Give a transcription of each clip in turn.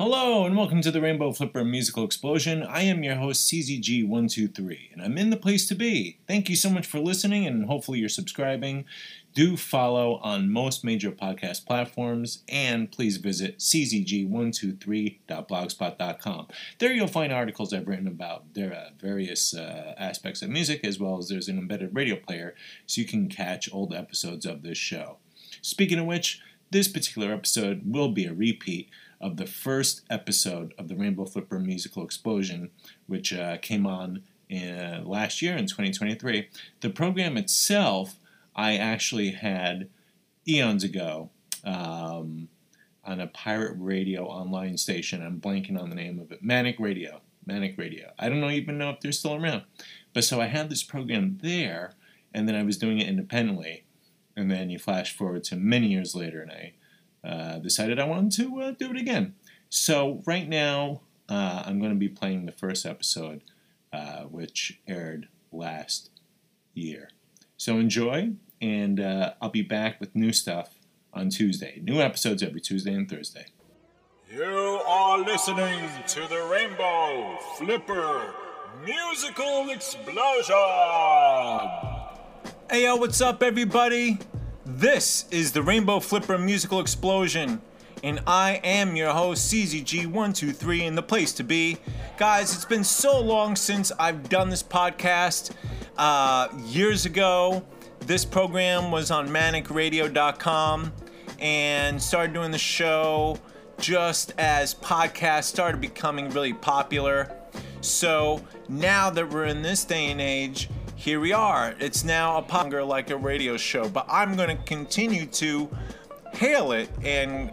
Hello and welcome to the Rainbow Flipper Musical Explosion. I am your host CZG123 and I'm in the place to be. Thank you so much for listening and hopefully you're subscribing. Do follow on most major podcast platforms and please visit czg123.blogspot.com. There you'll find articles I've written about their uh, various uh, aspects of music as well as there's an embedded radio player so you can catch old episodes of this show. Speaking of which, this particular episode will be a repeat of the first episode of the Rainbow Flipper Musical Explosion, which uh, came on in, uh, last year in 2023. The program itself, I actually had eons ago um, on a pirate radio online station. I'm blanking on the name of it. Manic Radio. Manic Radio. I don't even know if they're still around. But so I had this program there, and then I was doing it independently. And then you flash forward to many years later, and I uh, decided I wanted to uh, do it again. So right now, uh, I'm going to be playing the first episode, uh, which aired last year. So enjoy, and uh, I'll be back with new stuff on Tuesday. New episodes every Tuesday and Thursday. You are listening to the Rainbow Flipper Musical Explosion. Hey yo, what's up, everybody? This is the Rainbow Flipper Musical Explosion, and I am your host, CZG123, in the place to be. Guys, it's been so long since I've done this podcast. Uh, years ago, this program was on manicradio.com and started doing the show just as podcasts started becoming really popular. So now that we're in this day and age, here we are. It's now a ponger like a radio show, but I'm going to continue to hail it and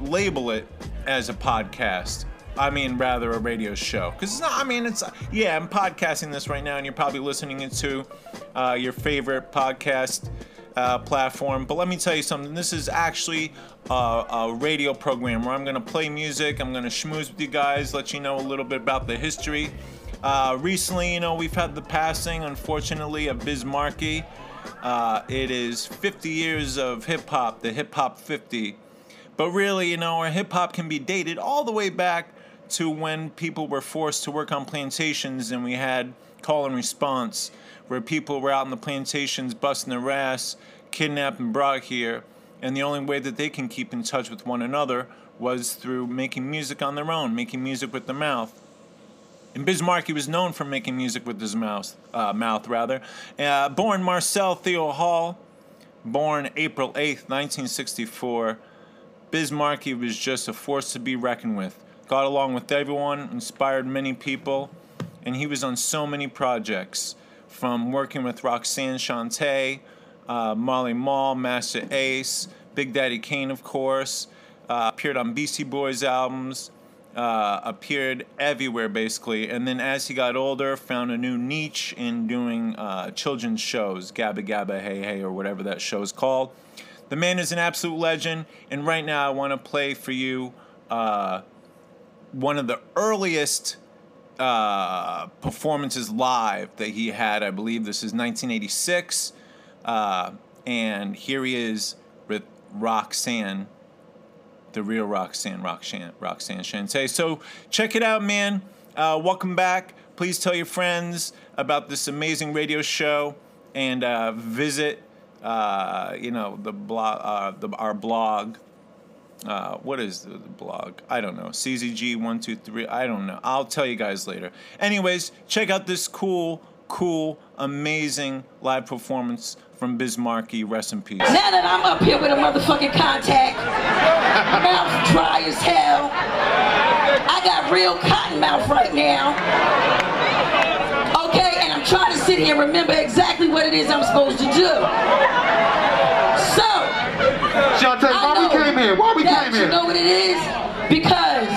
label it as a podcast. I mean, rather a radio show. Because it's not, I mean, it's, yeah, I'm podcasting this right now, and you're probably listening to uh, your favorite podcast uh, platform. But let me tell you something this is actually a, a radio program where I'm going to play music, I'm going to schmooze with you guys, let you know a little bit about the history uh, recently, you know, we've had the passing, unfortunately, of Biz Markie. Uh, it is 50 years of hip hop, the Hip Hop 50. But really, you know, our hip hop can be dated all the way back to when people were forced to work on plantations and we had call and response, where people were out in the plantations busting their ass, kidnapped and brought here. And the only way that they can keep in touch with one another was through making music on their own, making music with their mouth. And Biz Markie was known for making music with his mouth, uh, mouth rather. Uh, born Marcel Theo Hall, born April 8th, 1964. Biz Markie was just a force to be reckoned with. Got along with everyone, inspired many people, and he was on so many projects, from working with Roxanne Shante, uh, Marley Marl, Masta Ace, Big Daddy Kane, of course. Uh, appeared on Beastie Boys albums, uh, appeared everywhere basically. And then as he got older, found a new niche in doing uh, children's shows, Gabba Gabba Hey Hey, or whatever that show is called. The man is an absolute legend, and right now I want to play for you uh, one of the earliest uh, performances live that he had. I believe this is 1986, uh, and here he is with Roxanne the real Roxanne, Roxanne, Roxanne Shante. So check it out, man. Uh, welcome back. Please tell your friends about this amazing radio show and uh, visit, uh, you know, the blog, uh, the, our blog. Uh, what is the, the blog? I don't know. CZG123. I don't know. I'll tell you guys later. Anyways, check out this cool, cool, amazing live performance from Biz Markie. Rest in peace. Now that I'm up here with a motherfucking contact, mouth dry as hell. I got real cotton mouth right now. Okay, and I'm trying to sit here and remember exactly what it is I'm supposed to do. So, Shante, why we came here? Why we came here? you know what it is? Because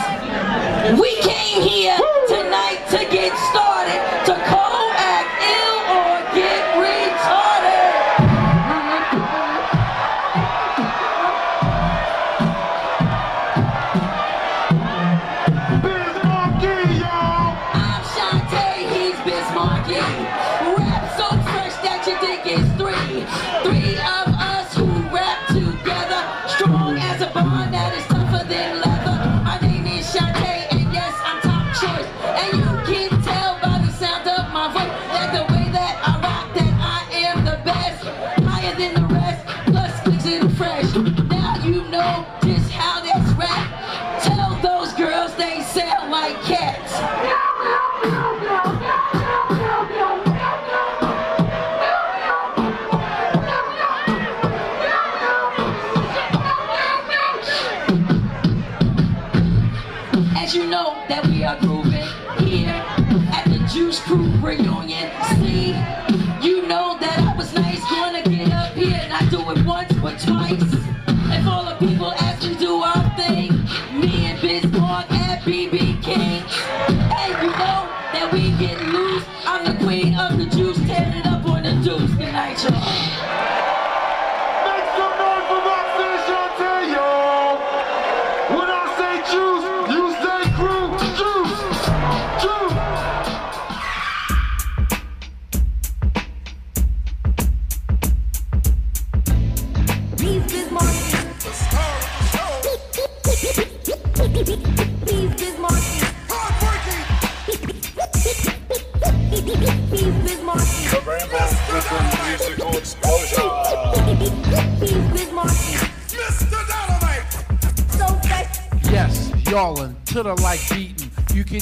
we came here 这。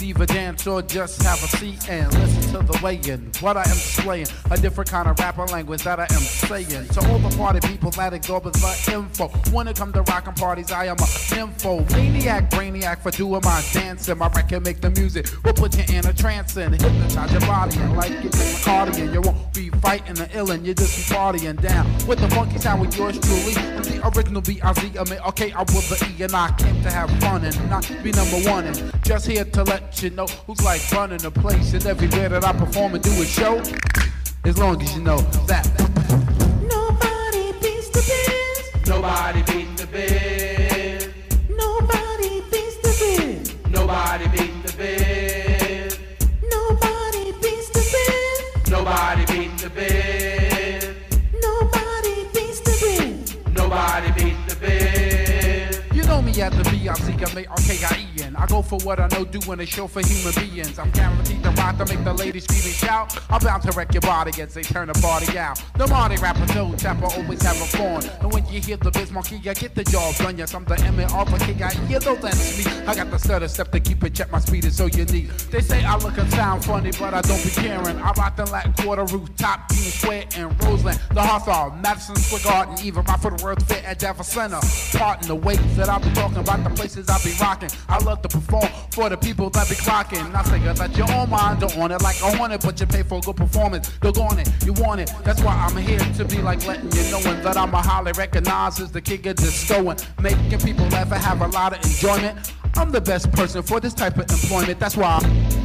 You or just have a seat and listen to the weighing. What I am displaying, a different kind of rapper language that I am saying. To all the party people that with the info. When it come to rockin' parties, I am a nympho. Maniac, brainiac for doing my dancing. My record make the music We'll put you in a trance and hypnotize your body. And like it like cardigan, you won't be fighting the illin', you just be partying down. With the funky sound with yours truly. I'm the original B-I-Z, I mean, okay, I was the E and I came to have fun and not be number one. And just here to let you know who's like running the place. And everywhere that I perform and do a show, as long as you know that. Nobody beats the biz. Nobody beat the bed. Nobody beats the biz. Nobody beat the bed. Nobody beats the biz. Nobody beat the bed. Nobody beats the biz. Nobody beat the bed. Me at the B-I-C-M-A-R-K-I-E-N. I go for what I know, doing a show for human beings. I'm guaranteed to rock to make the ladies scream and shout. I'm bound to wreck your body as they turn the party out. The Marty rapper, Toe Tapper, always have a fun. And when you hear the Biz Monkey, I get the job done. Yes, I'm the M-A-R-K-I-E, though that's me. I got the stutter step to keep it check, my speed is so unique. They say I look and sound funny, but I don't be caring. I rock the Latin Quarter rooftop, Union Square, and Roseland. The Hawthorne, Madison Square Garden, even for the World Fair at Jefferson Center. Pardon the ways that I be talking about the places I be rocking. I love to perform for the people that be clocking. I say that your own mind don't want it like I want it, but you pay for a good performance. Look on it, you want it. That's why I'm here to be like letting you knowing that I'm a highly recognized as the king of discoing, making people laugh and have a lot of enjoyment. I'm the best person for this type of employment. That's why. I'm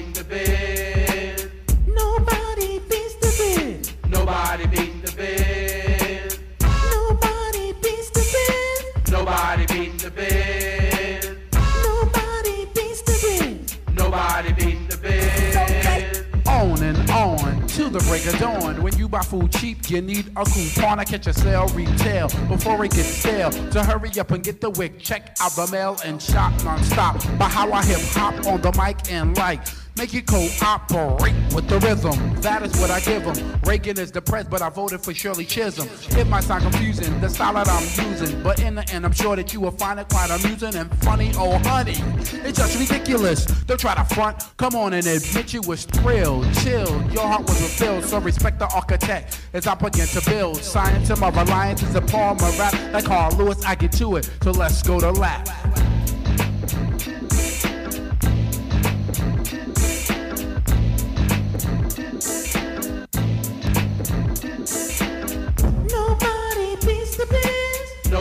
dawn. When you buy food cheap, you need a coupon to catch a sale retail before it gets stale. To hurry up and get the wick, check out the mail and shop non-stop. By how I hip hop on the mic and like. Make it cooperate with the rhythm. That is what I give them. Reagan is depressed, but I voted for Shirley Chisholm. It might sound confusing, the style that I'm using, but in the end, I'm sure that you will find it quite amusing and funny. Oh, honey, it's just ridiculous. Don't try to front. Come on and admit you was thrilled, chilled. Your heart was fulfilled, so respect the architect as I begin to build. Science to my reliance is a poem of rap. Like Carl Lewis, I get to it. So let's go to lap.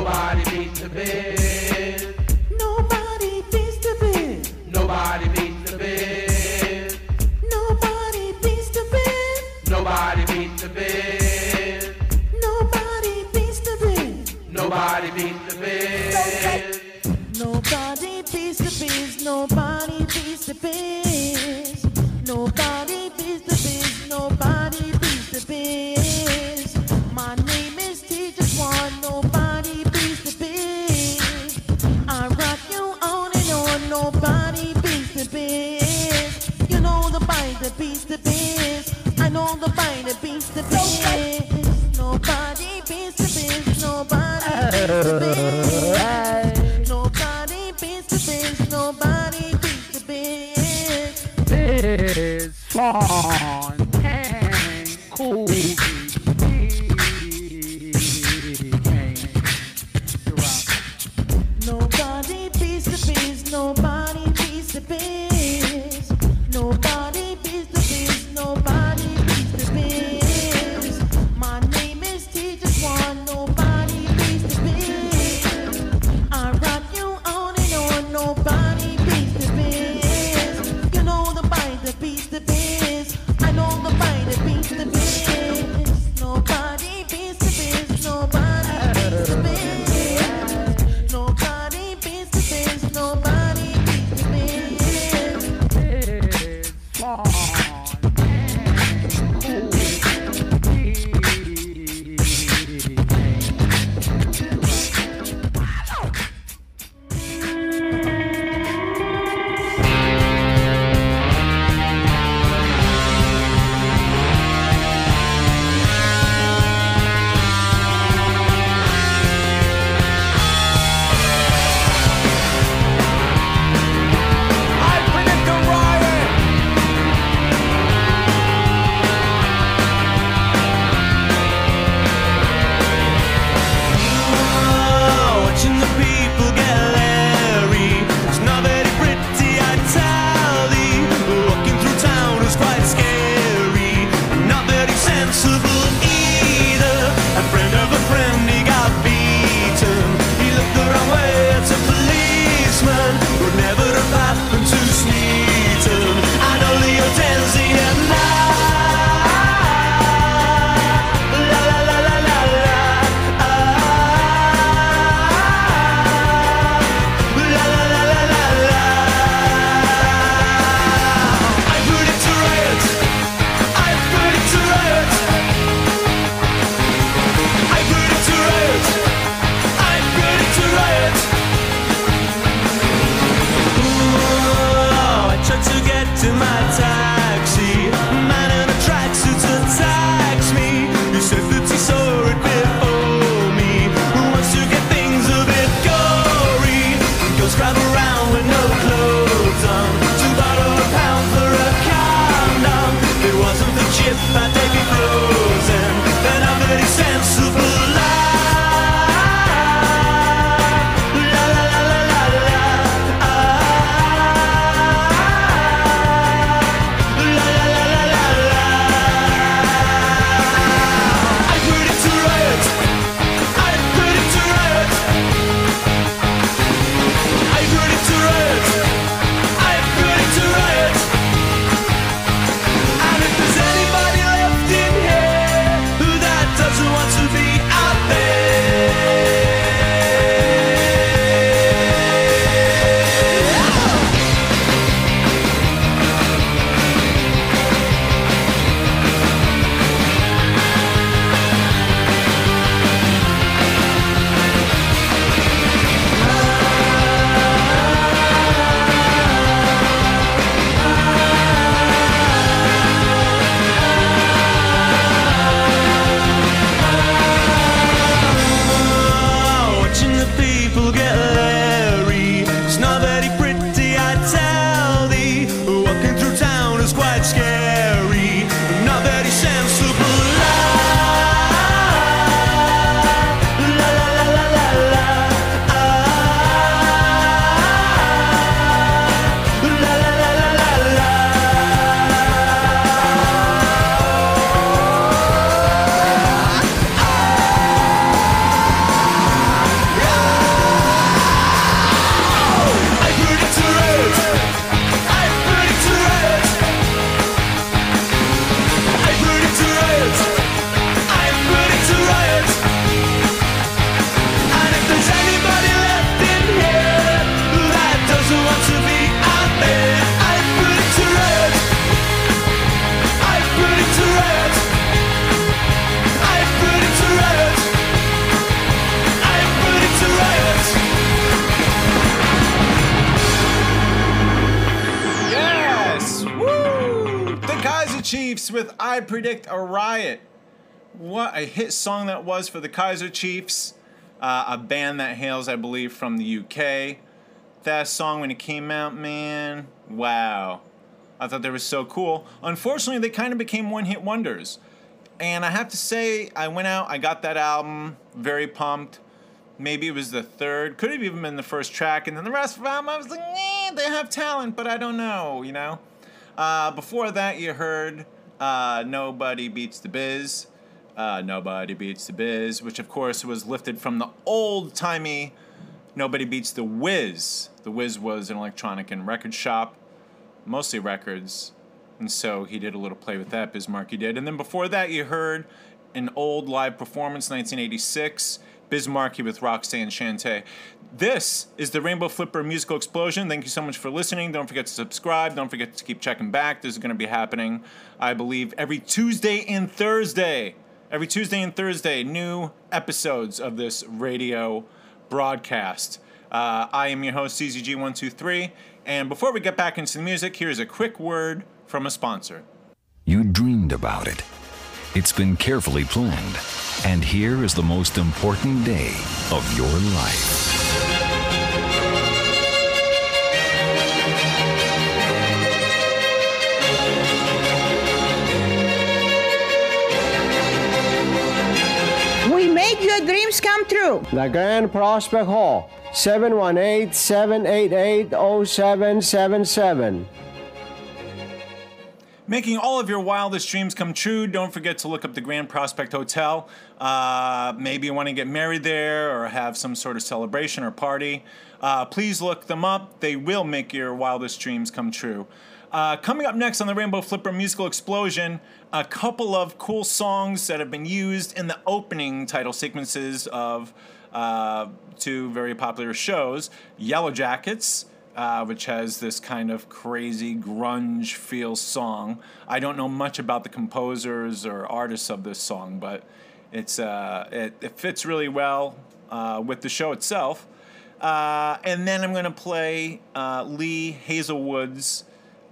Nobody beats the bed. Nobody beats the biz. Nobody beats the bed. Nobody beats the biz. Nobody beat the bed. Nobody beats the biz. Nobody beat the bed. Nobody beats the biz. Nobody beats the biz. I Predict a Riot. What a hit song that was for the Kaiser Chiefs, uh, a band that hails, I believe, from the UK. That song, when it came out, man, wow. I thought they were so cool. Unfortunately, they kind of became one hit wonders. And I have to say, I went out, I got that album, very pumped. Maybe it was the third, could have even been the first track, and then the rest of them, I was like, eh, they have talent, but I don't know, you know? Uh, before that, you heard uh, Nobody Beats the Biz. Uh, Nobody Beats the Biz, which of course was lifted from the old timey Nobody Beats the Wiz. The Wiz was an electronic and record shop, mostly records, and so he did a little play with that, Biz Markie did. And then before that, you heard an old live performance, 1986, Biz Markie with Roxanne Shante. This is the Rainbow Flipper Musical Explosion. Thank you so much for listening. Don't forget to subscribe. Don't forget to keep checking back. This is going to be happening, I believe, every Tuesday and Thursday. Every Tuesday and Thursday, new episodes of this radio broadcast. Uh, I am your host, CZG123. And before we get back into the music, here's a quick word from a sponsor. You dreamed about it. It's been carefully planned. And here is the most important day of your life. Make your dreams come true. The Grand Prospect Hall, 718 788 0777. Making all of your wildest dreams come true. Don't forget to look up the Grand Prospect Hotel. Uh, maybe you want to get married there or have some sort of celebration or party. Uh, please look them up. They will make your wildest dreams come true. Uh, coming up next on the Rainbow Flipper Musical Explosion, a couple of cool songs that have been used in the opening title sequences of uh, two very popular shows Yellow Jackets uh, which has this kind of crazy grunge feel song. I don't know much about the composers or artists of this song, but it's uh, it, it fits really well uh, with the show itself. Uh, and then I'm going to play Lee Hazlewood's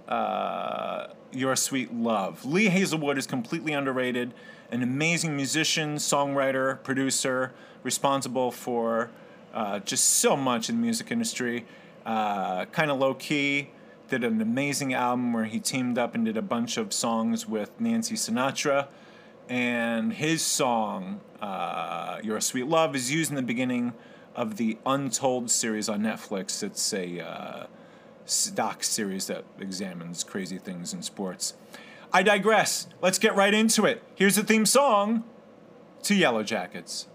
uh, Your Sweet Love. Lee Hazlewood is completely underrated, an amazing musician, songwriter, producer, responsible for uh, just so much in the music industry. Uh, kind of low key, did an amazing album where he teamed up and did a bunch of songs with Nancy Sinatra. And his song, uh, Your Sweet Love, is used in the beginning of the Untold series on Netflix. It's a uh, doc series that examines crazy things in sports. I digress. Let's get right into it. Here's the theme song to Yellow Jackets.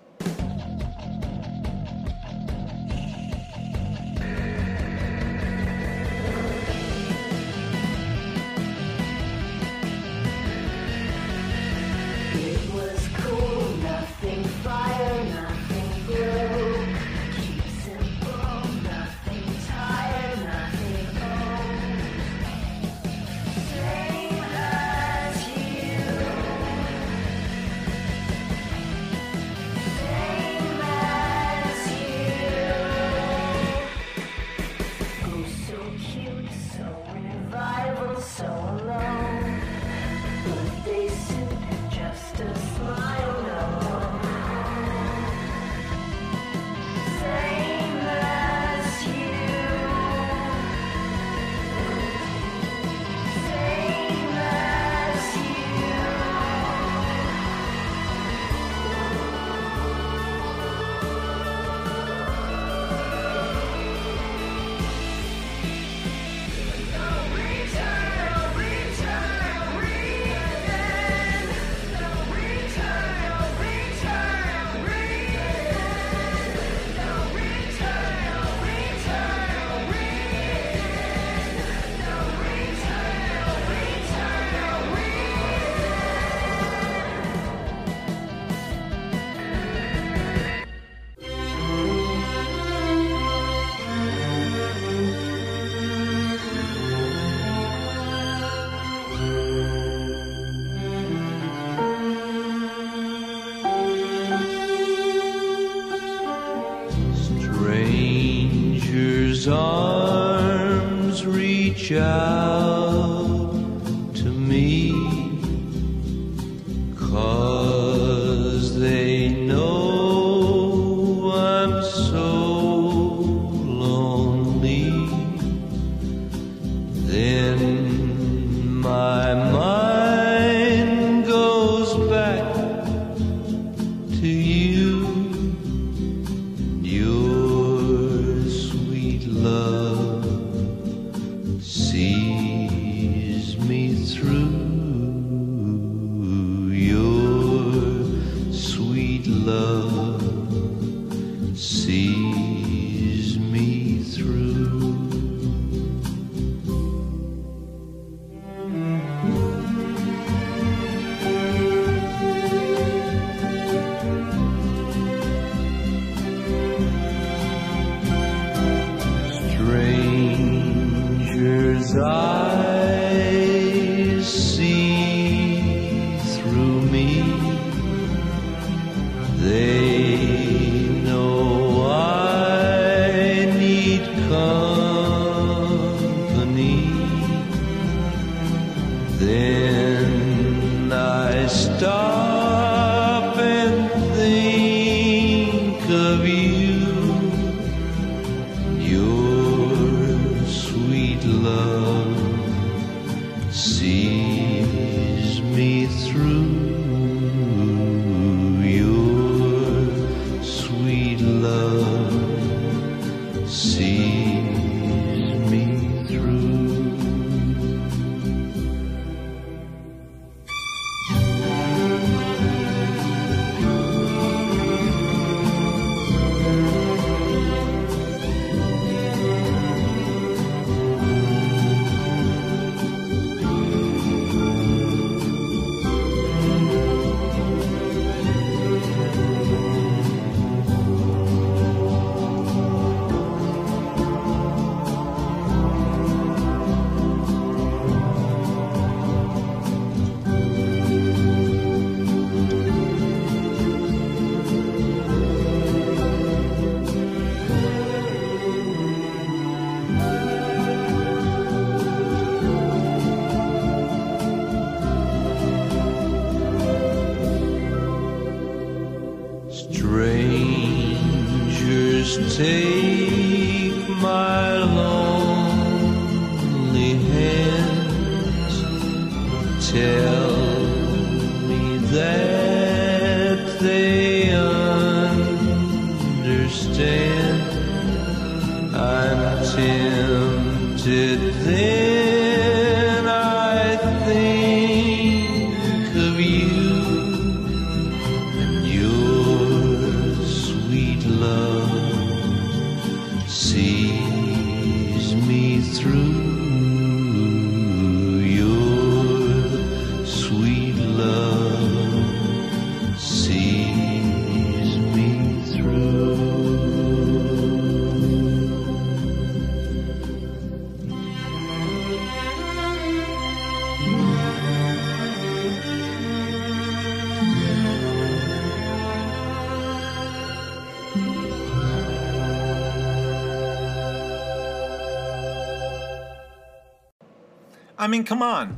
Mean, come on.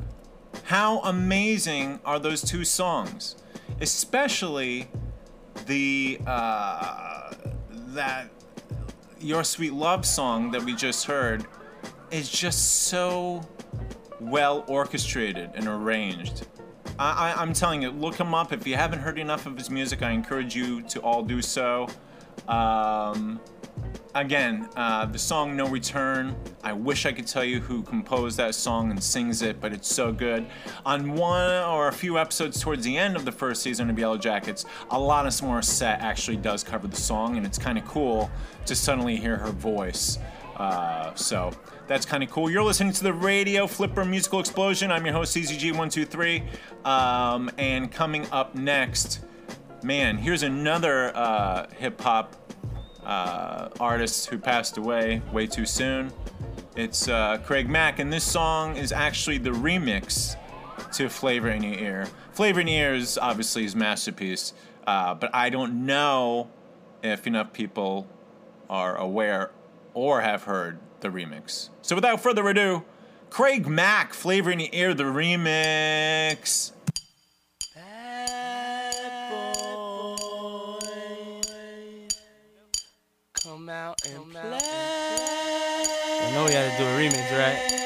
How amazing are those two songs? Especially the uh, that Your Sweet Love song that we just heard is just so well orchestrated and arranged. I, I, I'm telling you, look him up. If you haven't heard enough of his music, I encourage you to all do so. Um, again, uh, the song No Return. I wish I could tell you who composed that song and sings it, but it's so good. On one or a few episodes towards the end of the first season of Yellow Jackets, Alanis Morissette actually does cover the song, and it's kind of cool to suddenly hear her voice. Uh, so that's kind of cool. You're listening to the Radio Flipper Musical Explosion. I'm your host, CZG123. Um, and coming up next, man, here's another uh, hip hop uh, artist who passed away way too soon. It's uh, Craig Mack, and this song is actually the remix to Flavor in Your Ear. Flavor in Your Ear is obviously his masterpiece, uh, but I don't know if enough people are aware or have heard the remix. So without further ado, Craig Mack, Flavor in Your Ear, the remix. Come out and play. I know we had to do a remix, right?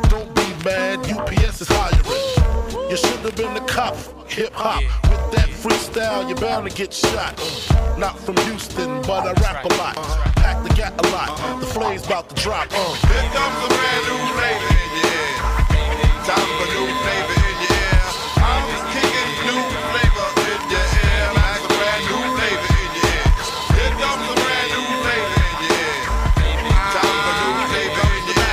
Don't mad, UPS is hiring. You should have been a cop, hip hop. With that freestyle, you're bound to get shot. Not from Houston, but I rap a lot. Pack the gat a lot. The flame's about to drop. Uh. Here comes a brand new flavor in your ear. Time for new flavor in your ear. I'm just kicking new flavor in your ear. Like a brand new flavor in your ear. Here comes a brand new flavor in your ear. Time for new flavor in your ear.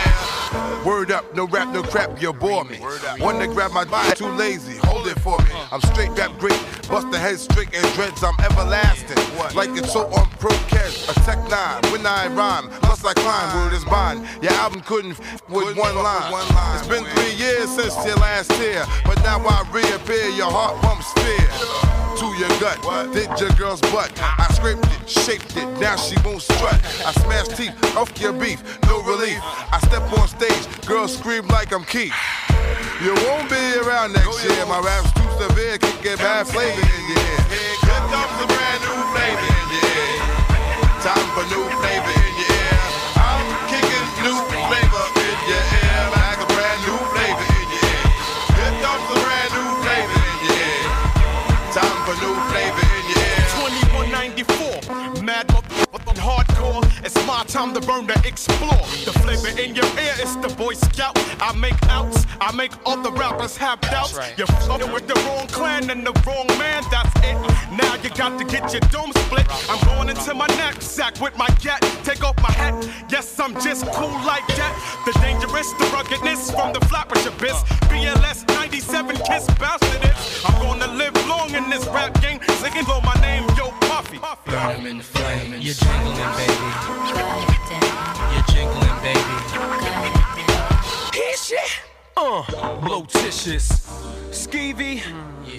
Word up, no rap, no crap, you bore me. To grab my body, too lazy, hold it for me. I'm straight rap great, bust the head straight and dreads, I'm everlasting. Like it's so on Procast, a tech nine, when I rhyme, plus I climb, word is bond. Your album couldn't f- with one line. It's been three years since your last tear, but now I reappear, your heart pumps fear. To your gut, did your girl's butt. I scraped it, shaped it, now she won't strut. I smashed teeth off your beef, no relief. I step on stage, girls scream like I'm Keith. You won't be around next year. My rap's too severe, can get bad flavor in your ear. Here comes a brand new flavor in your ear. Time for new flavor my time to burn to explore. The flavor in your ear is the Boy Scout. I make outs, I make all the rappers have doubts. You're fucking with the wrong clan and the wrong man, that's it. Now you got to get your dome split. I'm going into my knapsack with my gat. Take off my hat, yes, I'm just cool like that. The dangerous, the ruggedness from the flappers abyss. BLS 97 kiss bastard. I'm gonna live long in this rap game. Singing blow my name, yo, Burn 'em in the flame. You're jingling, baby. You're jingling, baby. Here shit. Uh, blotitious, skeevy,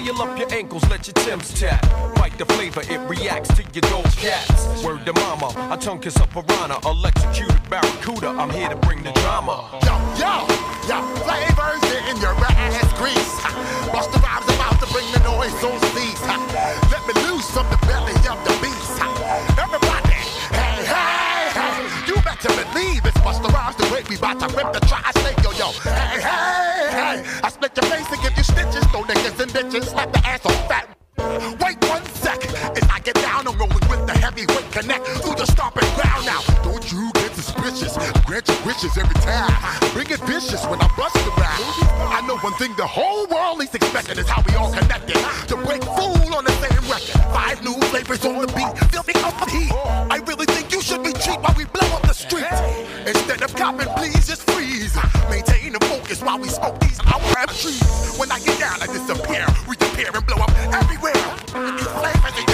Oil up your ankles, let your Timbs tap. Bite the flavor, it reacts to your gold cats. Word to mama, I tongue kiss a piranha, electrocuted barracuda. I'm here to bring the drama. Yo, yo, yo, flavors in your ass grease. Bust the rhymes about to bring the noise on cease. Let me loose from the belly of the beast. Everybody, hey, hey, hey. You better believe it's Busta Rhymes the way we bout to rip the tri-state, yo, yo. Hey, hey, hey. I split your face and give you stitches. Throw niggas and bitches, slap the ass on fat. Wait one sec, as I get down, I'm rolling with the heavyweight connect through the stomping ground now. Don't you get suspicious? I grant your wishes every time. Bring it vicious when I bust around. I know one thing the whole world is expecting is how we all connected to break fool on the same record. Five new flavors on the beat, filthy up the heat. I really think you should be cheap while we blow up the street. Instead of copping, please just freeze. Maintain the focus while we smoke these our rap trees. When I get down, I disappear, reappear and blow up everywhere. Flavors in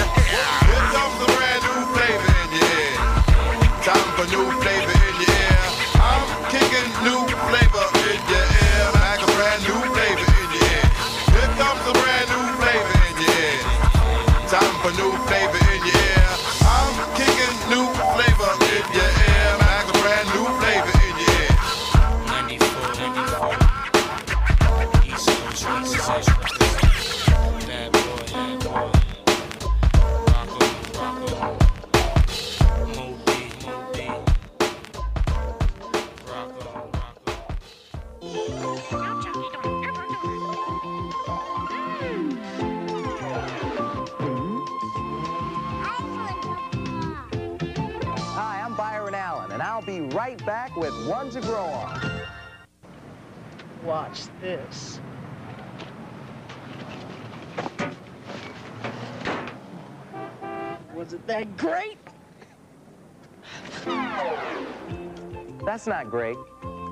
That's not great.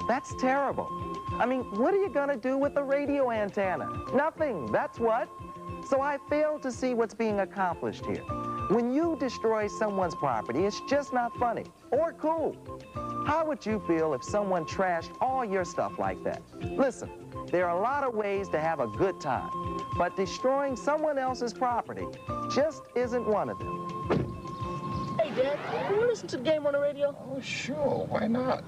That's terrible. I mean, what are you gonna do with the radio antenna? Nothing, that's what. So I fail to see what's being accomplished here. When you destroy someone's property, it's just not funny or cool. How would you feel if someone trashed all your stuff like that? Listen, there are a lot of ways to have a good time, but destroying someone else's property just isn't one of them. Hey, Dad, can you listen to the game on the radio? Oh, sure. Why not?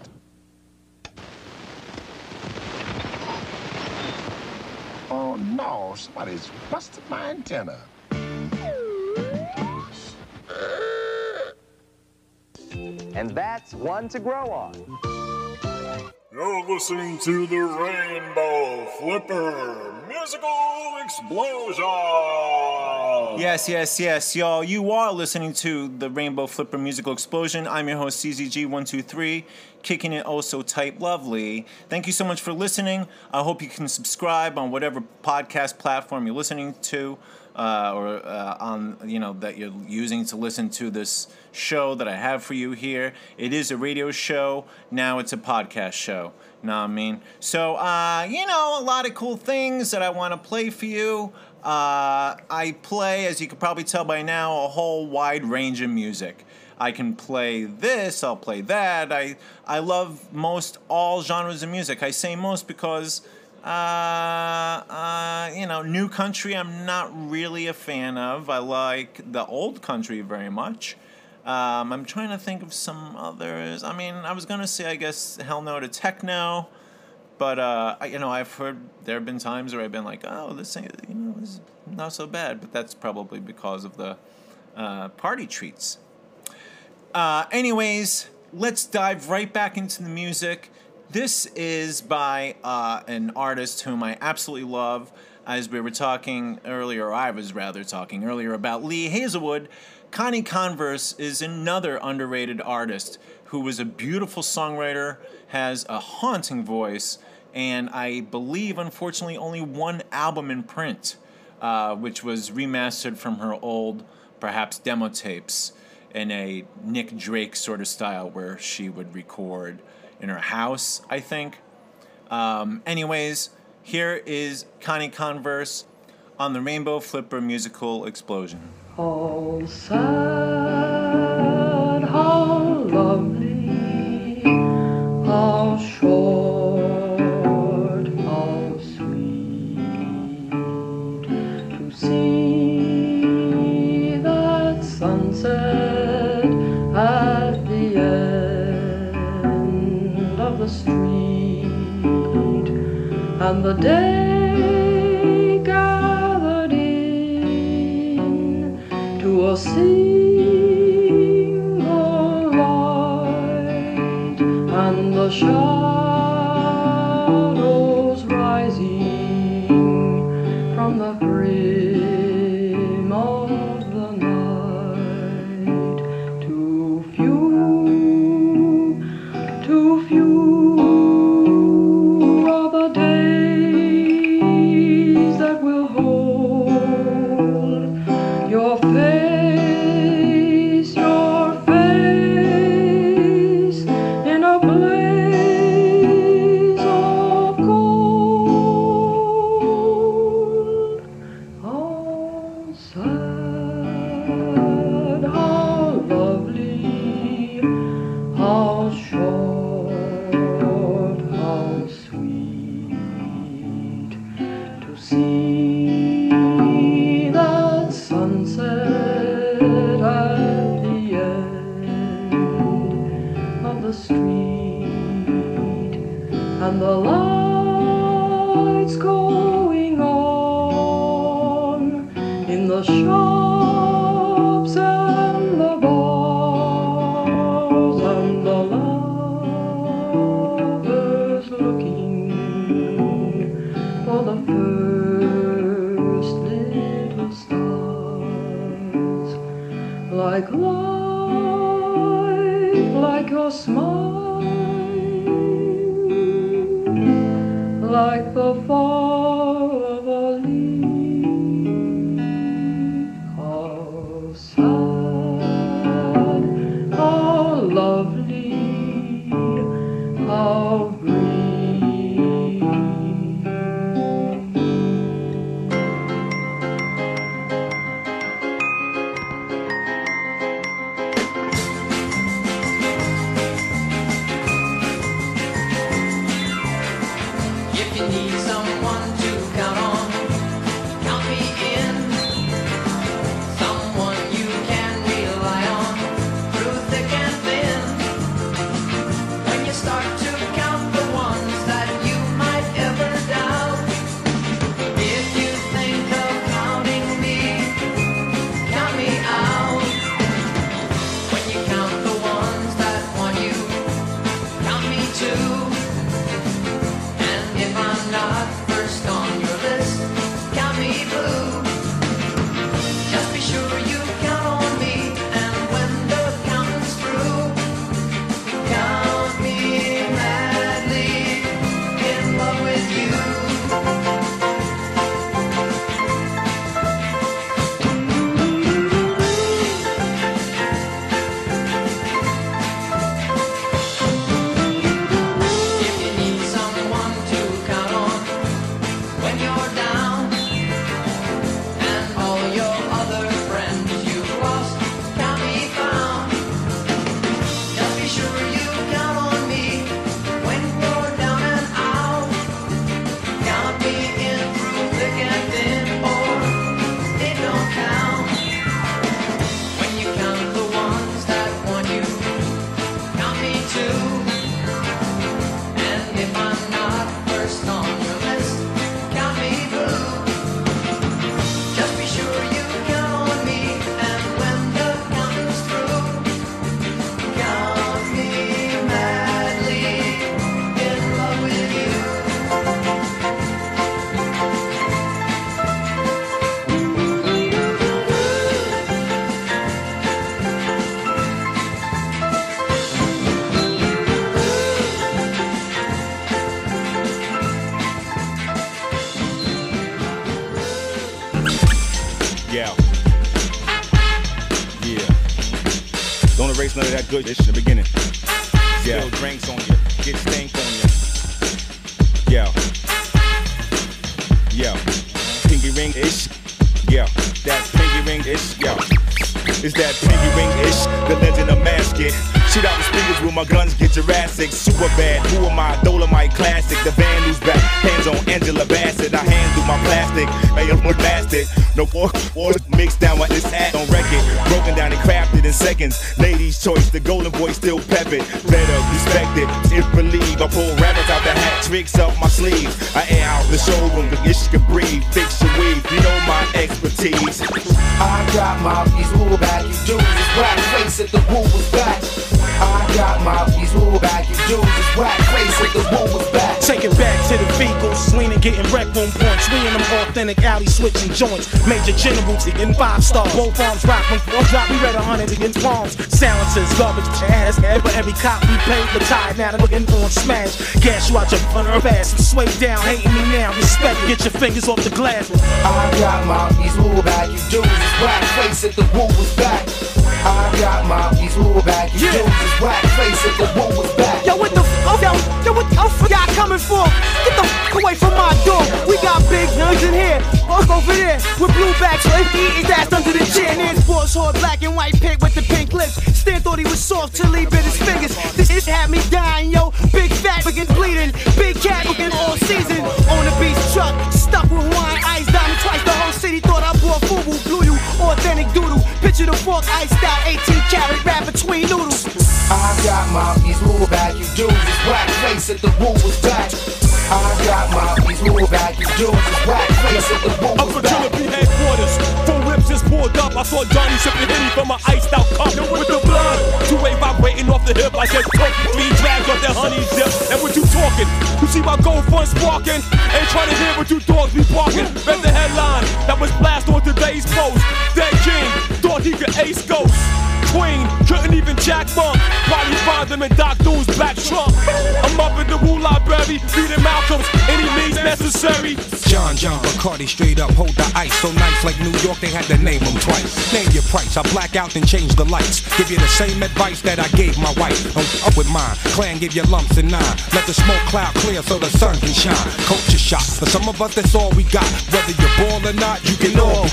Oh, no. Somebody's busted my antenna. And that's one to grow on. You're listening to the Rainbow Flipper Musical Explosion! Yes, yes, yes, y'all. You are listening to the Rainbow Flipper Musical Explosion. I'm your host, CZG123, kicking it oh so tight lovely. Thank you so much for listening. I hope you can subscribe on whatever podcast platform you're listening to. Uh, or uh, on you know that you're using to listen to this show that I have for you here. It is a radio show. Now it's a podcast show. Know what I mean? So uh, you know a lot of cool things that I want to play for you. Uh, I play, as you can probably tell by now, a whole wide range of music. I can play this, I'll play that. I I love most all genres of music. I say most because uh, uh, you know, new country I'm not really a fan of. I like the old country very much. Um, I'm trying to think of some others. I mean, I was gonna say, I guess, hell no to techno, but uh, I, you know, I've heard there have been times where I've been like, oh, this ain't, you know, is not so bad. But that's probably because of the uh, party treats. Uh, anyways, let's dive right back into the music. This is by uh, an artist whom I absolutely love. As we were talking earlier, I was rather talking earlier about Lee Hazlewood, Connie Converse is another underrated artist who was a beautiful songwriter, has a haunting voice, and I believe, unfortunately, only one album in print, uh, which was remastered from her old, perhaps demo tapes in a Nick Drake sort of style where she would record in her house, I think. Um, anyways, here is Connie Converse on the Rainbow Flipper musical explosion. How sad, how lovely, how short, and the day gathered in to a single light and the shadows see that sunset at the end of the street and the lights good shit in the beginning. In alley switching joints. Major generals getting five stars. Both arms when four drop. We read a hundred against palms. Silencers, garbage ass. But every cop we paid for tied. Now they're looking on smash. Gas you out your or ass. Sway down, hating me now. Respect, get your fingers off the glass. I got my piece, who back you dudes is whack face at the woo was back. I got my piece, who back you dudes is whack face at the woo was back. Yo, what the f? Oh, yo, yo, what the f? Coming for? Get the f away from my door. We got big guns in here. Fuck over there with blue backs. So if he eat his ass under the chin, there's sports hard black and white pig with the pink lips. Stan thought he was soft till he bit his fingers. This is had me dying, yo. Big fat begin bleeding. Big cat looking all season. On the beach truck, stuck with wine, ice diamond twice. The whole city thought I bought FUBU, blew you, authentic doodle. Picture the fork, iced out, 18 carat wrap between noodles. I got my piece, who back you whack face the woo was back. I got my piece, who back you dudes is whack face the woo Up was for back. Killer B headquarters. Four whips just pulled up. I saw Johnny sipping Henny from an iced out cup with the blood. Two way vibrating off the hip. I said. Three drags off that honey dip. And what you talking? You see my gold fun sparking? Ain't trying to hear what you dogs be barking. Read the headline that was blast on today's post. Dead King he could ace ghosts. Queen couldn't even jack monk. Probably find them in Doc Doom's back trunk. I'm up in the Wu Library, reading Malcolm's any means necessary. John John Bacardi straight up hold the ice. So nice like New York, they had to name him twice. Name your price, I black out and change the lights. Give you the same advice that I gave my wife. Don't up with mine. Clan give you lumps and nine. Let the smoke cloud clear so the sun can shine. Culture shock. For some of us, that's all we got. Whether you're ball or not, you can all.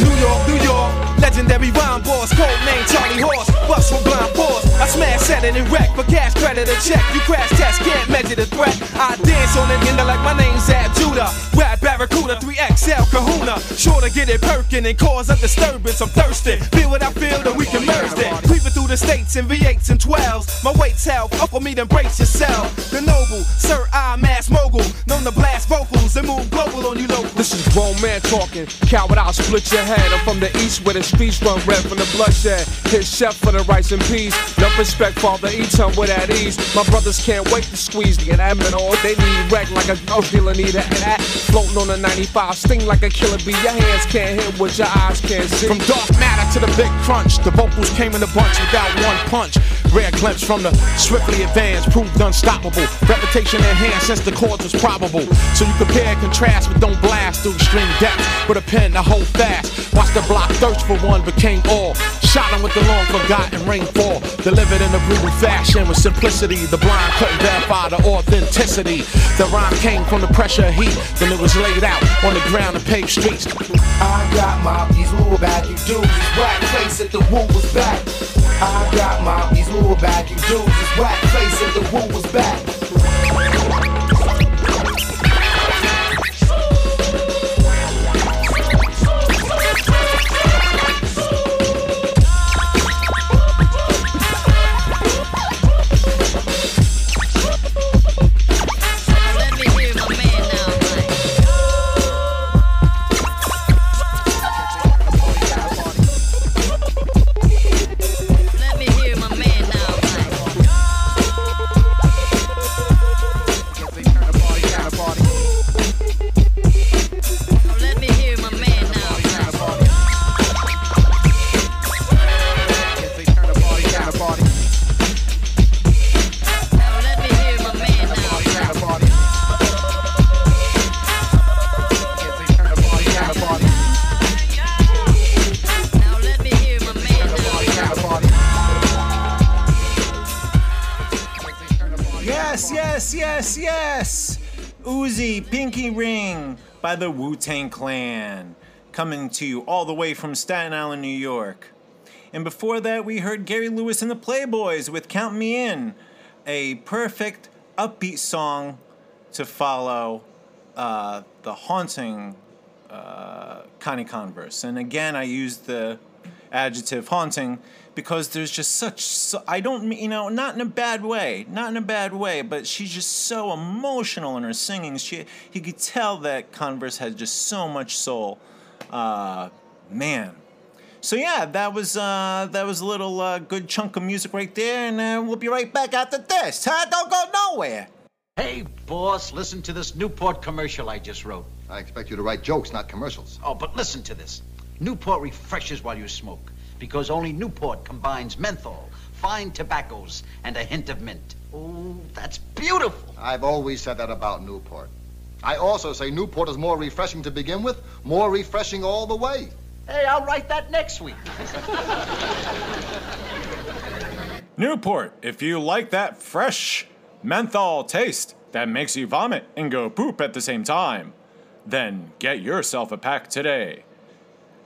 New York, New York, legendary rhyme boss, code name Charlie Horse, bust with blind force. I smash, set it and wreck, for cash credit a check. You crash test, can't measure the threat. I dance on it, end like my name's Ab Judah. Rap Barracuda, 3XL Kahuna. Sure to get it perking and cause a disturbance. I'm thirsty. Feel what I feel, then we can merge it. Creeping through the states in V8s and 12s. My weight's held, up for me, then brace yourself. The noble, Sir I Mass Mogul, known to blast vocals and move global on you local. This is grown man talking. Coward, I'll split your head. I'm from the east with the streets run red from the bloodshed. Hit chef for the rice and peas. Enough respect, father, eat some with at ease. My brothers can't wait to squeeze the and all. They need wreck like a drug dealer need a at. Floating on a 95, sting like a killer bee. Your hands can't hit what your eyes can't see. From dark matter to the big crunch, the vocals came in a bunch without one punch. Rare glimpse from the swiftly advanced, proved unstoppable. Reputation enhanced since the chords was probable. So you compare and contrast, but don't blast through extreme depth. With a pen to hold fast. Watch the block thirst for one, became all. Shot him with the long forgotten rainfall. Delivered in a brutal fashion with simplicity. The blind couldn't verify the authenticity. The rhyme came from the pressure of heat. Then it was laid out on the ground and paved streets. I got my these little back you dudes whack face at the woo was back. I got my these little back you dudes whack face at the woo was back. By the Wu Tang Clan, coming to you all the way from Staten Island, New York. And before that, we heard Gary Lewis and the Playboys with Count Me In, a perfect upbeat song to follow uh, the haunting uh, Connie Converse. And again, I used the adjective haunting because there's just such so, I don't mean you know not in a bad way not in a bad way but she's just so emotional in her singing she you could tell that Converse had just so much soul uh, man so yeah that was uh, that was a little uh, good chunk of music right there and uh, we'll be right back after this huh? don't go nowhere Hey, boss, listen to this Newport commercial I just wrote. I expect you to write jokes, not commercials. Oh, but listen to this. Newport refreshes while you smoke because only Newport combines menthol, fine tobaccos, and a hint of mint. Oh, that's beautiful. I've always said that about Newport. I also say Newport is more refreshing to begin with, more refreshing all the way. Hey, I'll write that next week. Newport, if you like that fresh menthol taste that makes you vomit and go poop at the same time, then get yourself a pack today.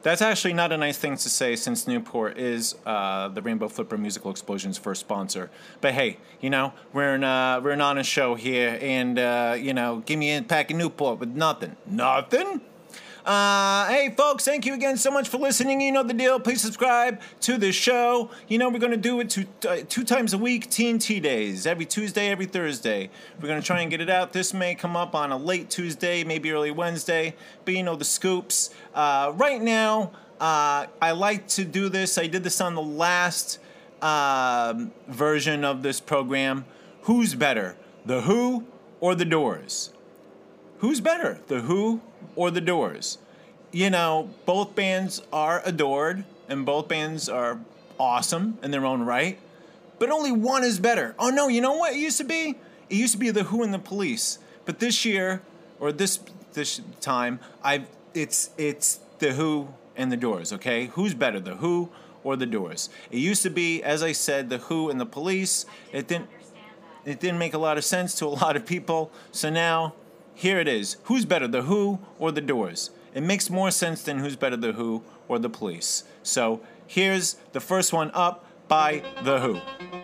That's actually not a nice thing to say since Newport is uh, the Rainbow Flipper Musical Explosion's first sponsor. But hey, you know, we're an, uh, we're an honest show here, and, uh, you know, give me a pack of Newport with nothing. Nothing? Uh, hey, folks, thank you again so much for listening. You know the deal. Please subscribe to the show. You know, we're going to do it two, uh, two times a week, TNT days, every Tuesday, every Thursday. We're going to try and get it out. This may come up on a late Tuesday, maybe early Wednesday, but you know the scoops. Uh, right now, uh, I like to do this. I did this on the last um, version of this program. Who's better, The Who or The Doors? who's better, The Who or The Doors? You know, both bands are adored and both bands are awesome in their own right, but only one is better. Oh no, you know what it used to be? It used to be The Who and The Police, but this year or this this time, I it's it's The Who and The Doors, okay? Who's better, The Who or The Doors? It used to be as I said, The Who and The Police. It didn't it didn't make a lot of sense to a lot of people. So now here it is Who's better, The Who or The Doors? It makes more sense than Who's better, The Who or The Police. So here's the first one up by The Who.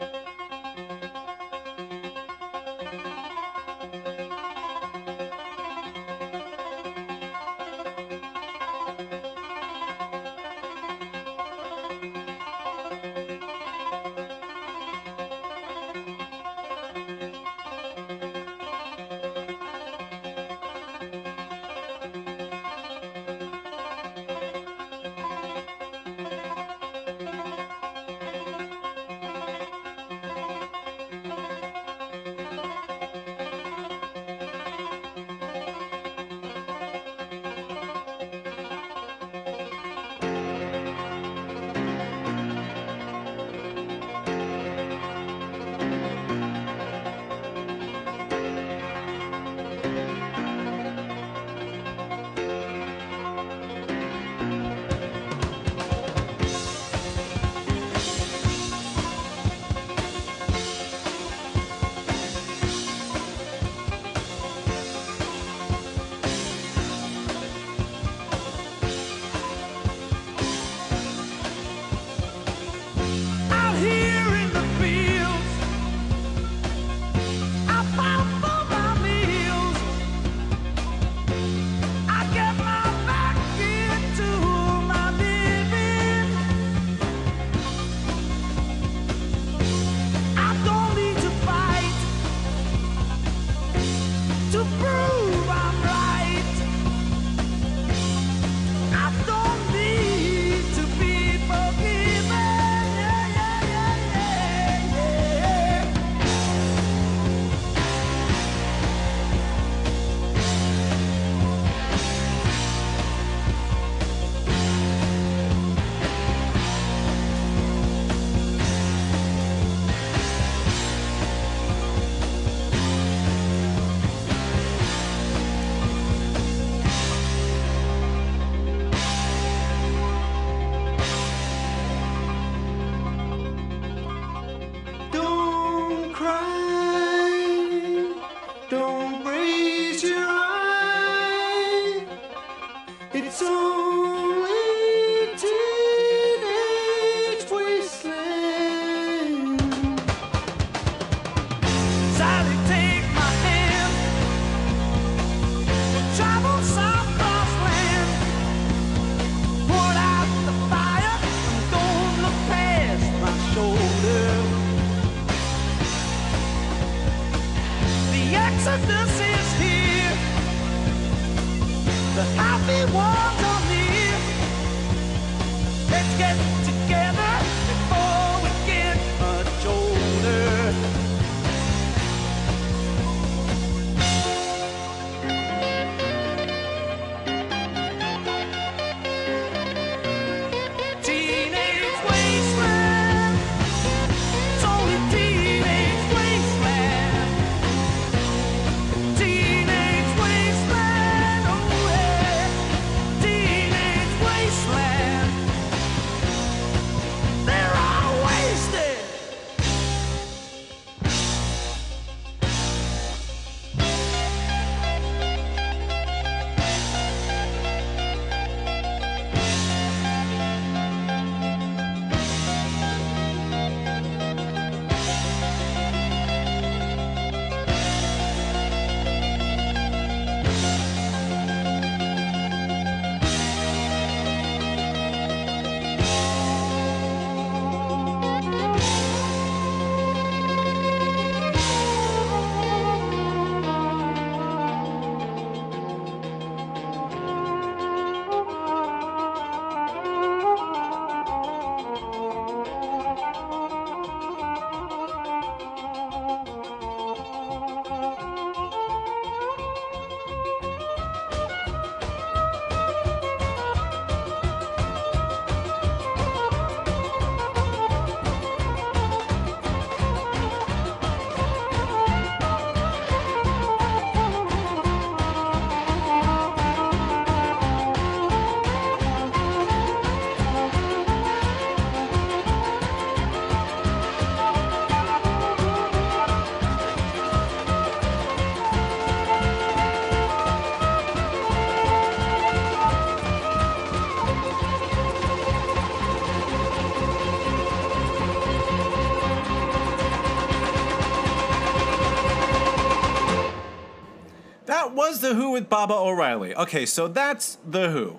With Baba O'Riley. Okay, so that's The Who.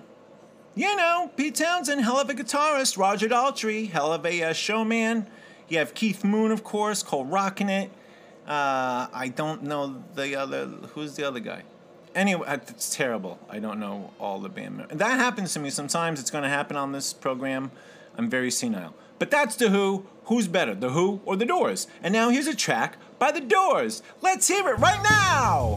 You know, Pete Townshend, hell of a guitarist. Roger Daltrey, hell of a uh, showman. You have Keith Moon, of course, called Rockin' It. Uh, I don't know the other. Who's the other guy? Anyway, uh, it's terrible. I don't know all the band members. That happens to me sometimes. It's going to happen on this program. I'm very senile. But that's The Who. Who's better, The Who or The Doors? And now here's a track by The Doors. Let's hear it right now!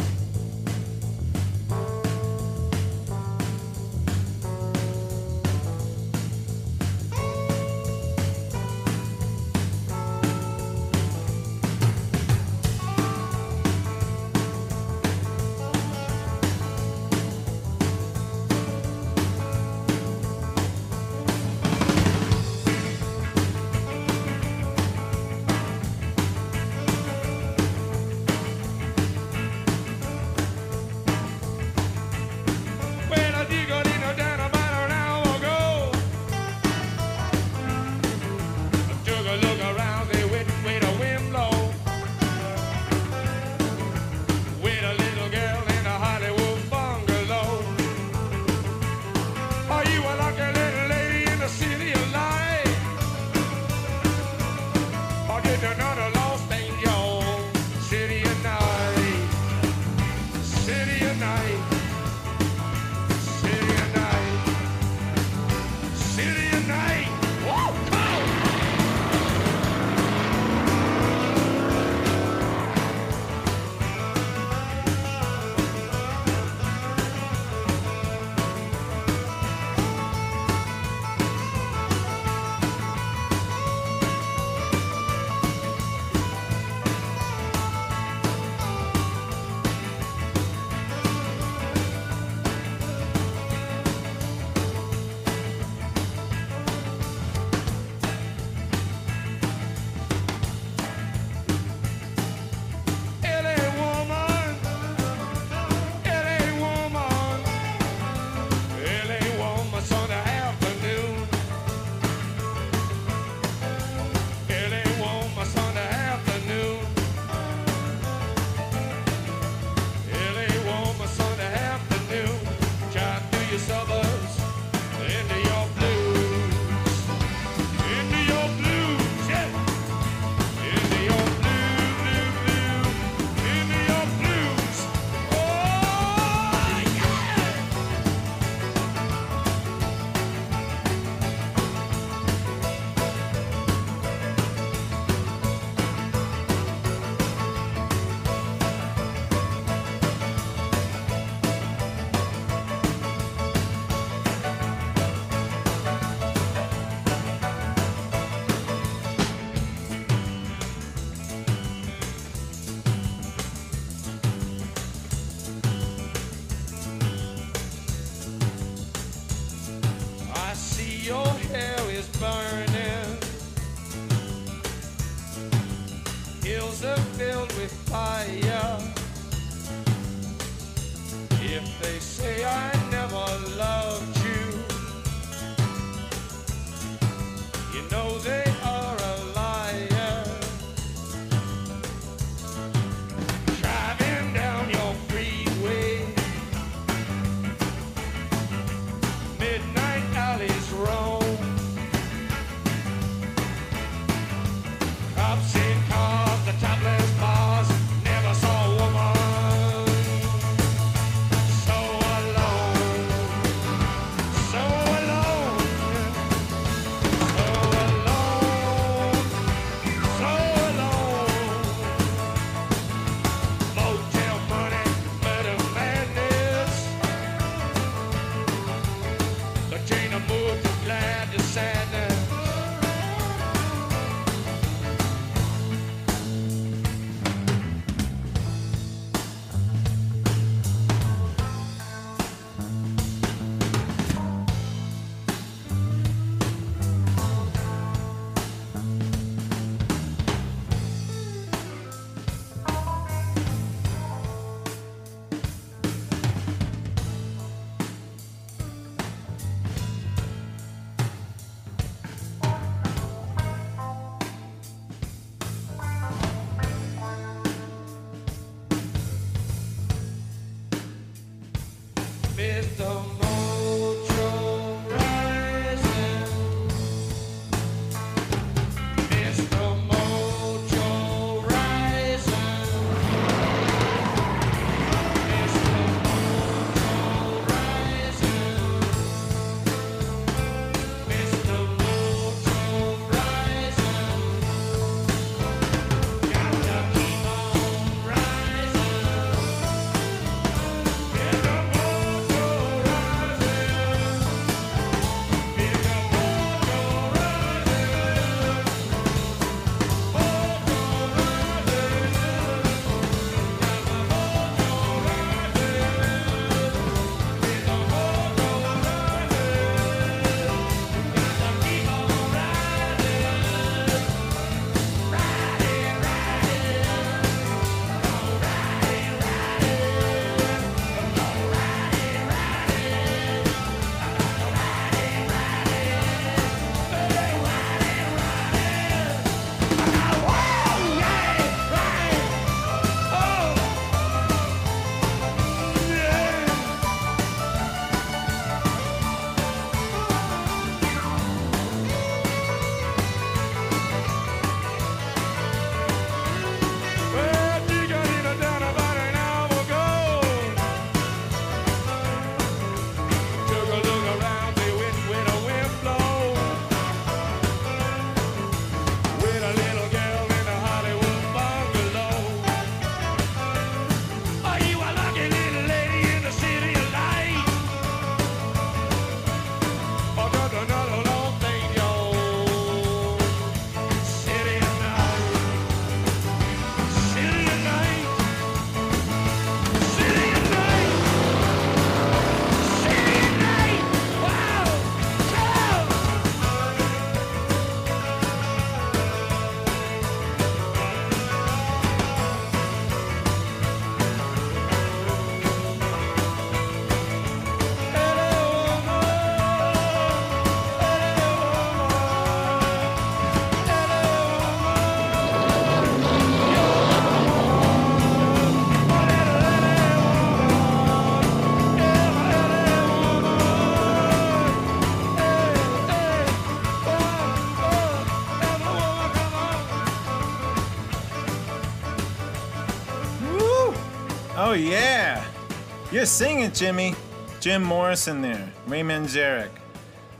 You're singing, Jimmy. Jim Morrison there, Ray Manzarek,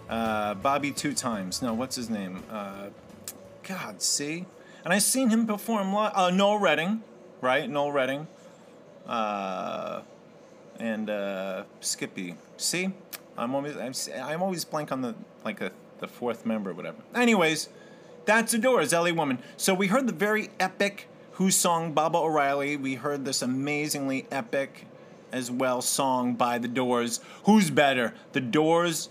uh, Bobby two times. No, what's his name? Uh, God, see, and I've seen him perform live. Uh, Noel Redding, right? Noel Redding, uh, and uh, Skippy. See, I'm always I'm, I'm always blank on the like a, the fourth member or whatever. Anyways, that's the Doors, Woman. So we heard the very epic Who song Baba O'Riley. We heard this amazingly epic as well song by the Doors. Who's better, the Doors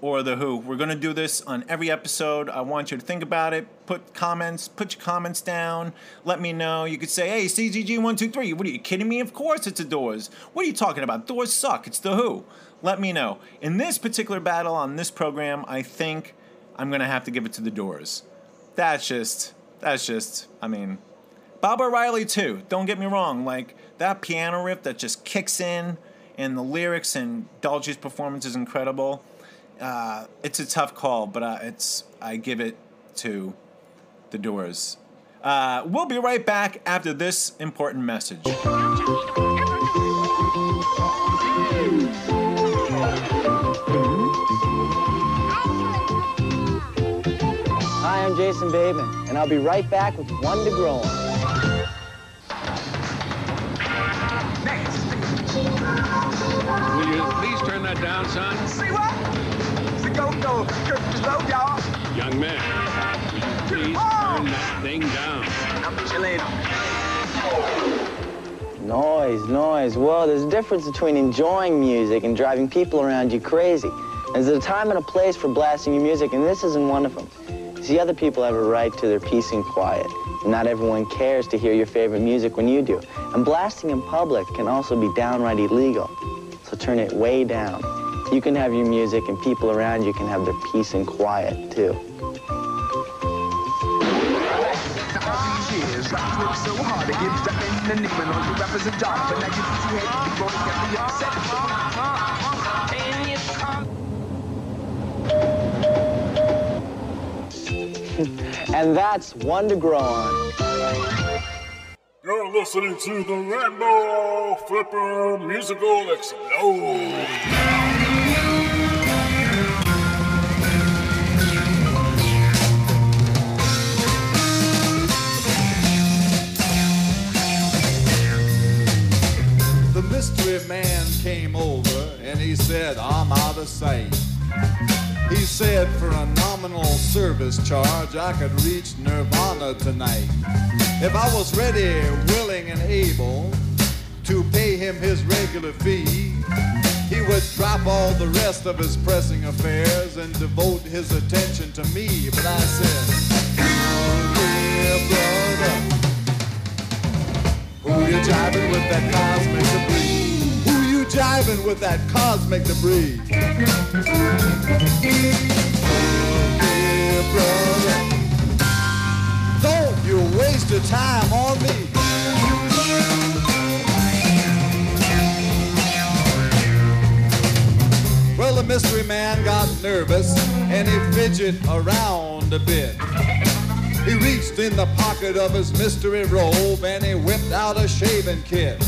or the Who? We're gonna do this on every episode. I want you to think about it. Put comments, put your comments down. Let me know. You could say, "Hey, CZG123, what are you kidding me? Of course it's the Doors. What are you talking about? Doors suck. It's the Who." Let me know. In this particular battle on this program, I think I'm gonna have to give it to the Doors. That's just, that's just, I mean, Bob O'Riley too. Don't get me wrong. Like that piano riff that just kicks in, and the lyrics and Dolgy's performance is incredible. Uh, it's a tough call, but uh, it's I give it to the Doors. Uh, we'll be right back after this important message. Hi, I'm Jason Bateman, and I'll be right back with one to grow on. Will you please turn that down, son? See what? See, go, go, go, slow, y'all. Young man, please turn that thing down. I'm chilling. Noise, noise. Well, there's a difference between enjoying music and driving people around you crazy. There's a time and a place for blasting your music, and this isn't one of them. See, other people have a right to their peace and quiet. And not everyone cares to hear your favorite music when you do. And blasting in public can also be downright illegal. So turn it way down. You can have your music and people around you can have their peace and quiet too. and that's one to grow on. You're listening to the Rainbow Flipper Musical Explode. The mystery man came over and he said, I'm out of sight. He said, for a nominal service charge, I could reach Nirvana tonight. If I was ready, willing, and able to pay him his regular fee, he would drop all the rest of his pressing affairs and devote his attention to me. But I said, brother. Who you jiving with that cosmic debris? Jiving with that cosmic debris? Okay, brother. Don't you waste your time on me. Well, the mystery man got nervous and he fidgeted around a bit. He reached in the pocket of his mystery robe and he whipped out a shaving kit.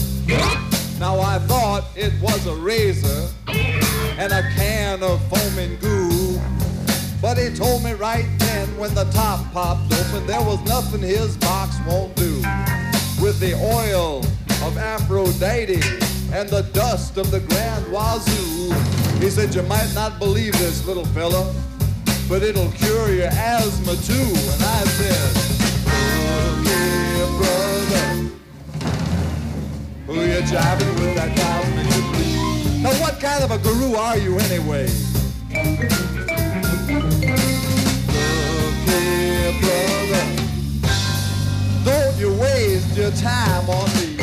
Now I thought it was a razor and a can of foaming goo. But he told me right then when the top popped open there was nothing his box won't do. With the oil of Aphrodite and the dust of the Grand Wazoo. He said, you might not believe this, little fella, but it'll cure your asthma too. And I said, who you jiving with that cosmic debris? Now, what kind of a guru are you anyway? Okay, brother, don't you waste your time on me.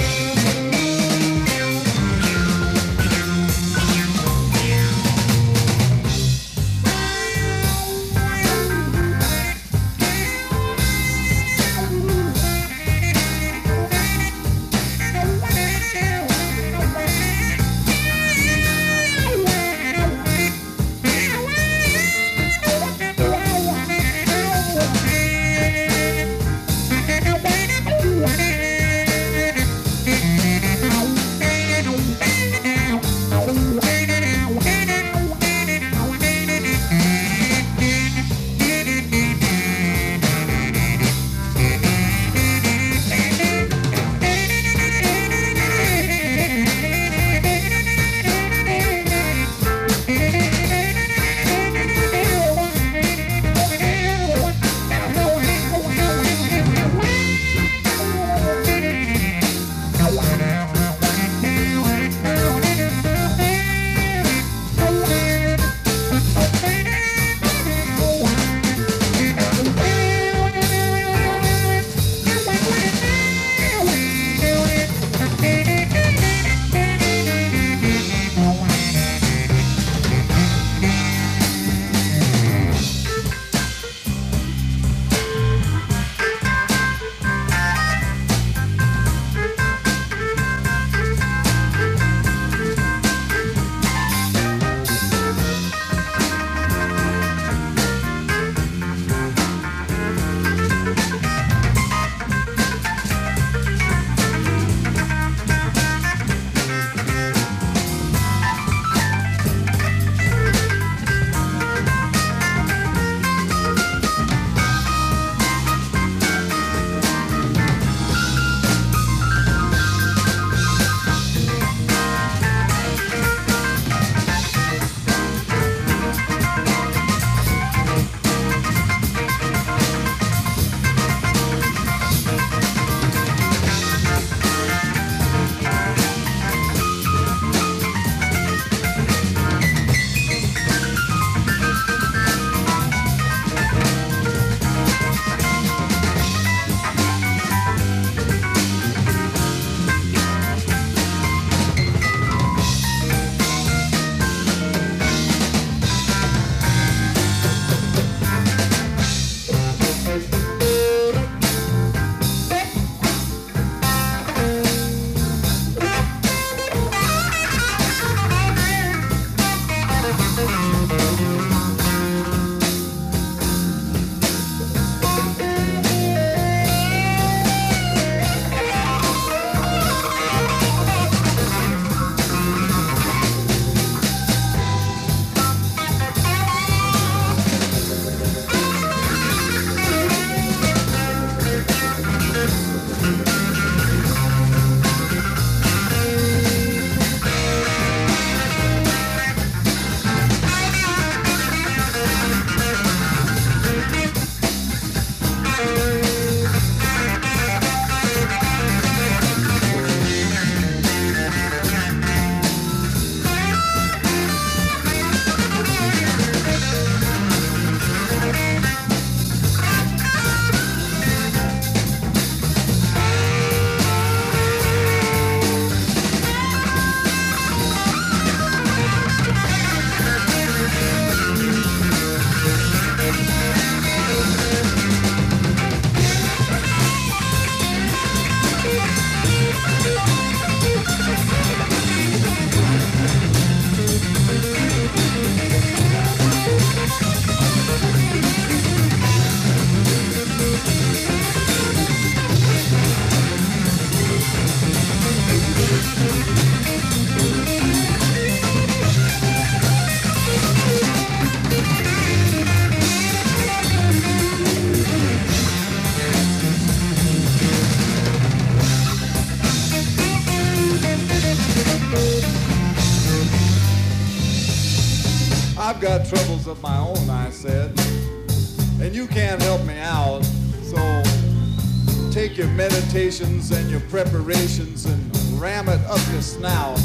And your preparations and ram it up your snout.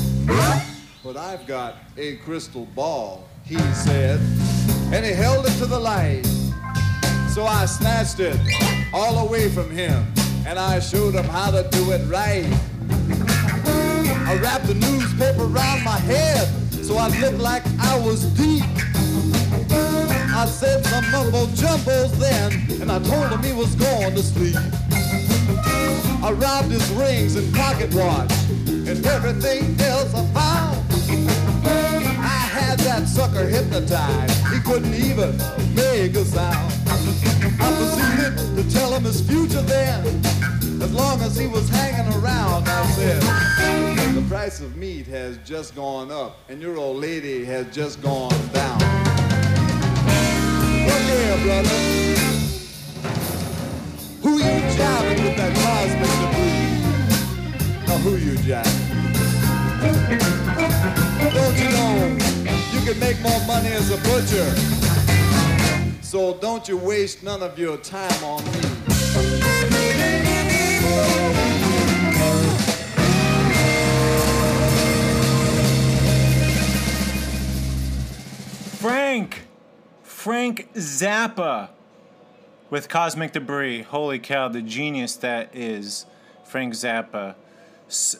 But I've got a crystal ball, he said, and he held it to the light. So I snatched it all away from him, and I showed him how to do it right. I wrapped the newspaper around my head so I looked like I was deep. I said some mumbo jumbles then, and I told him he was going to sleep. I robbed his rings and pocket watch, and everything else I found. I had that sucker hypnotized, he couldn't even make a sound. I proceeded to tell him his future then, as long as he was hanging around. I said, the price of meat has just gone up, and your old lady has just gone down. Look here, brother. Who you jiving with that cosmic debris? Now who you jiving? Don't you know you can make more money as a butcher? So don't you waste none of your time on me. Frank! Frank Zappa with Cosmic Debris. Holy cow, the genius that is Frank Zappa.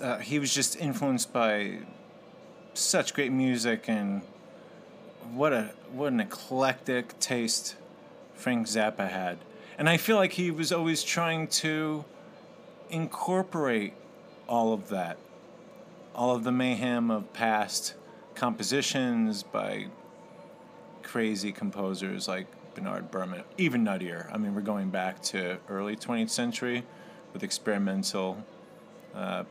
Uh, he was just influenced by such great music and what a what an eclectic taste Frank Zappa had. And I feel like he was always trying to incorporate all of that. All of the mayhem of past compositions by crazy composers like Bernard Berman, even nuttier. I mean, we're going back to early 20th century with experimental uh,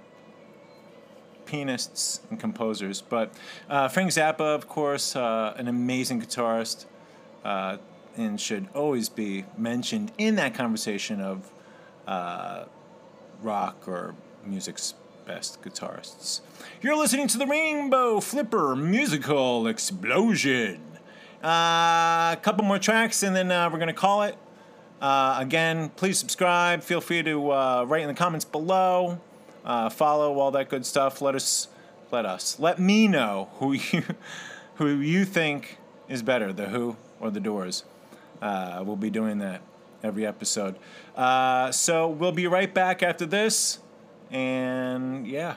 pianists and composers. But uh, Frank Zappa, of course, uh, an amazing guitarist, uh, and should always be mentioned in that conversation of uh, rock or music's best guitarists. You're listening to the Rainbow Flipper Musical Explosion. Uh, a couple more tracks, and then uh, we're going to call it. Uh, again, please subscribe. Feel free to write in the comments below. Follow all that good stuff. Let us, let us, let me know who you, who you think is better, the Who or the Doors. Uh, we'll be doing that every episode. Uh, so we'll be right back after this, and yeah.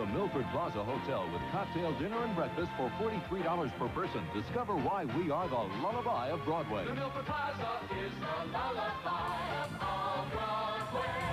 The Milford Plaza Hotel with cocktail dinner and breakfast for $43 per person. Discover why we are the lullaby of Broadway. The Milford Plaza is the lullaby of all Broadway.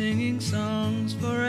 Singing songs for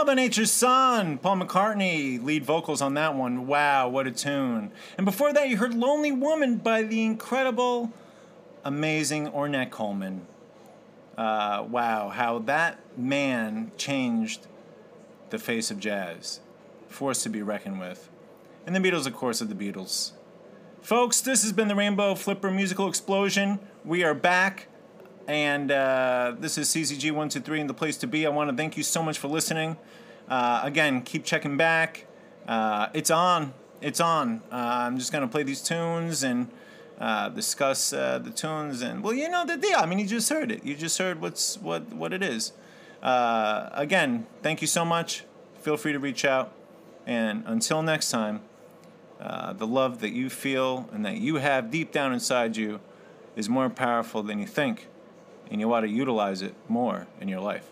Mother Nature's Son, Paul McCartney, lead vocals on that one. Wow, what a tune. And before that, you heard Lonely Woman by the incredible, amazing Ornette Coleman. Uh, wow, how that man changed the face of jazz. Force to be reckoned with. And the Beatles, of course, are the Beatles. Folks, this has been the Rainbow Flipper Musical Explosion. We are back, and uh, this is CZG123 and the place to be. I want to thank you so much for listening. Uh, again, keep checking back. Uh, it's on. It's on. Uh, I'm just going to play these tunes and uh, discuss uh, the tunes. And, well, you know, the deal. I mean, you just heard it. You just heard what's what, what it is. Again, thank you so much. Feel free to reach out. And until next time, the love that you feel and that you have deep down inside you is more powerful than you think, and you ought to utilize it more in your life.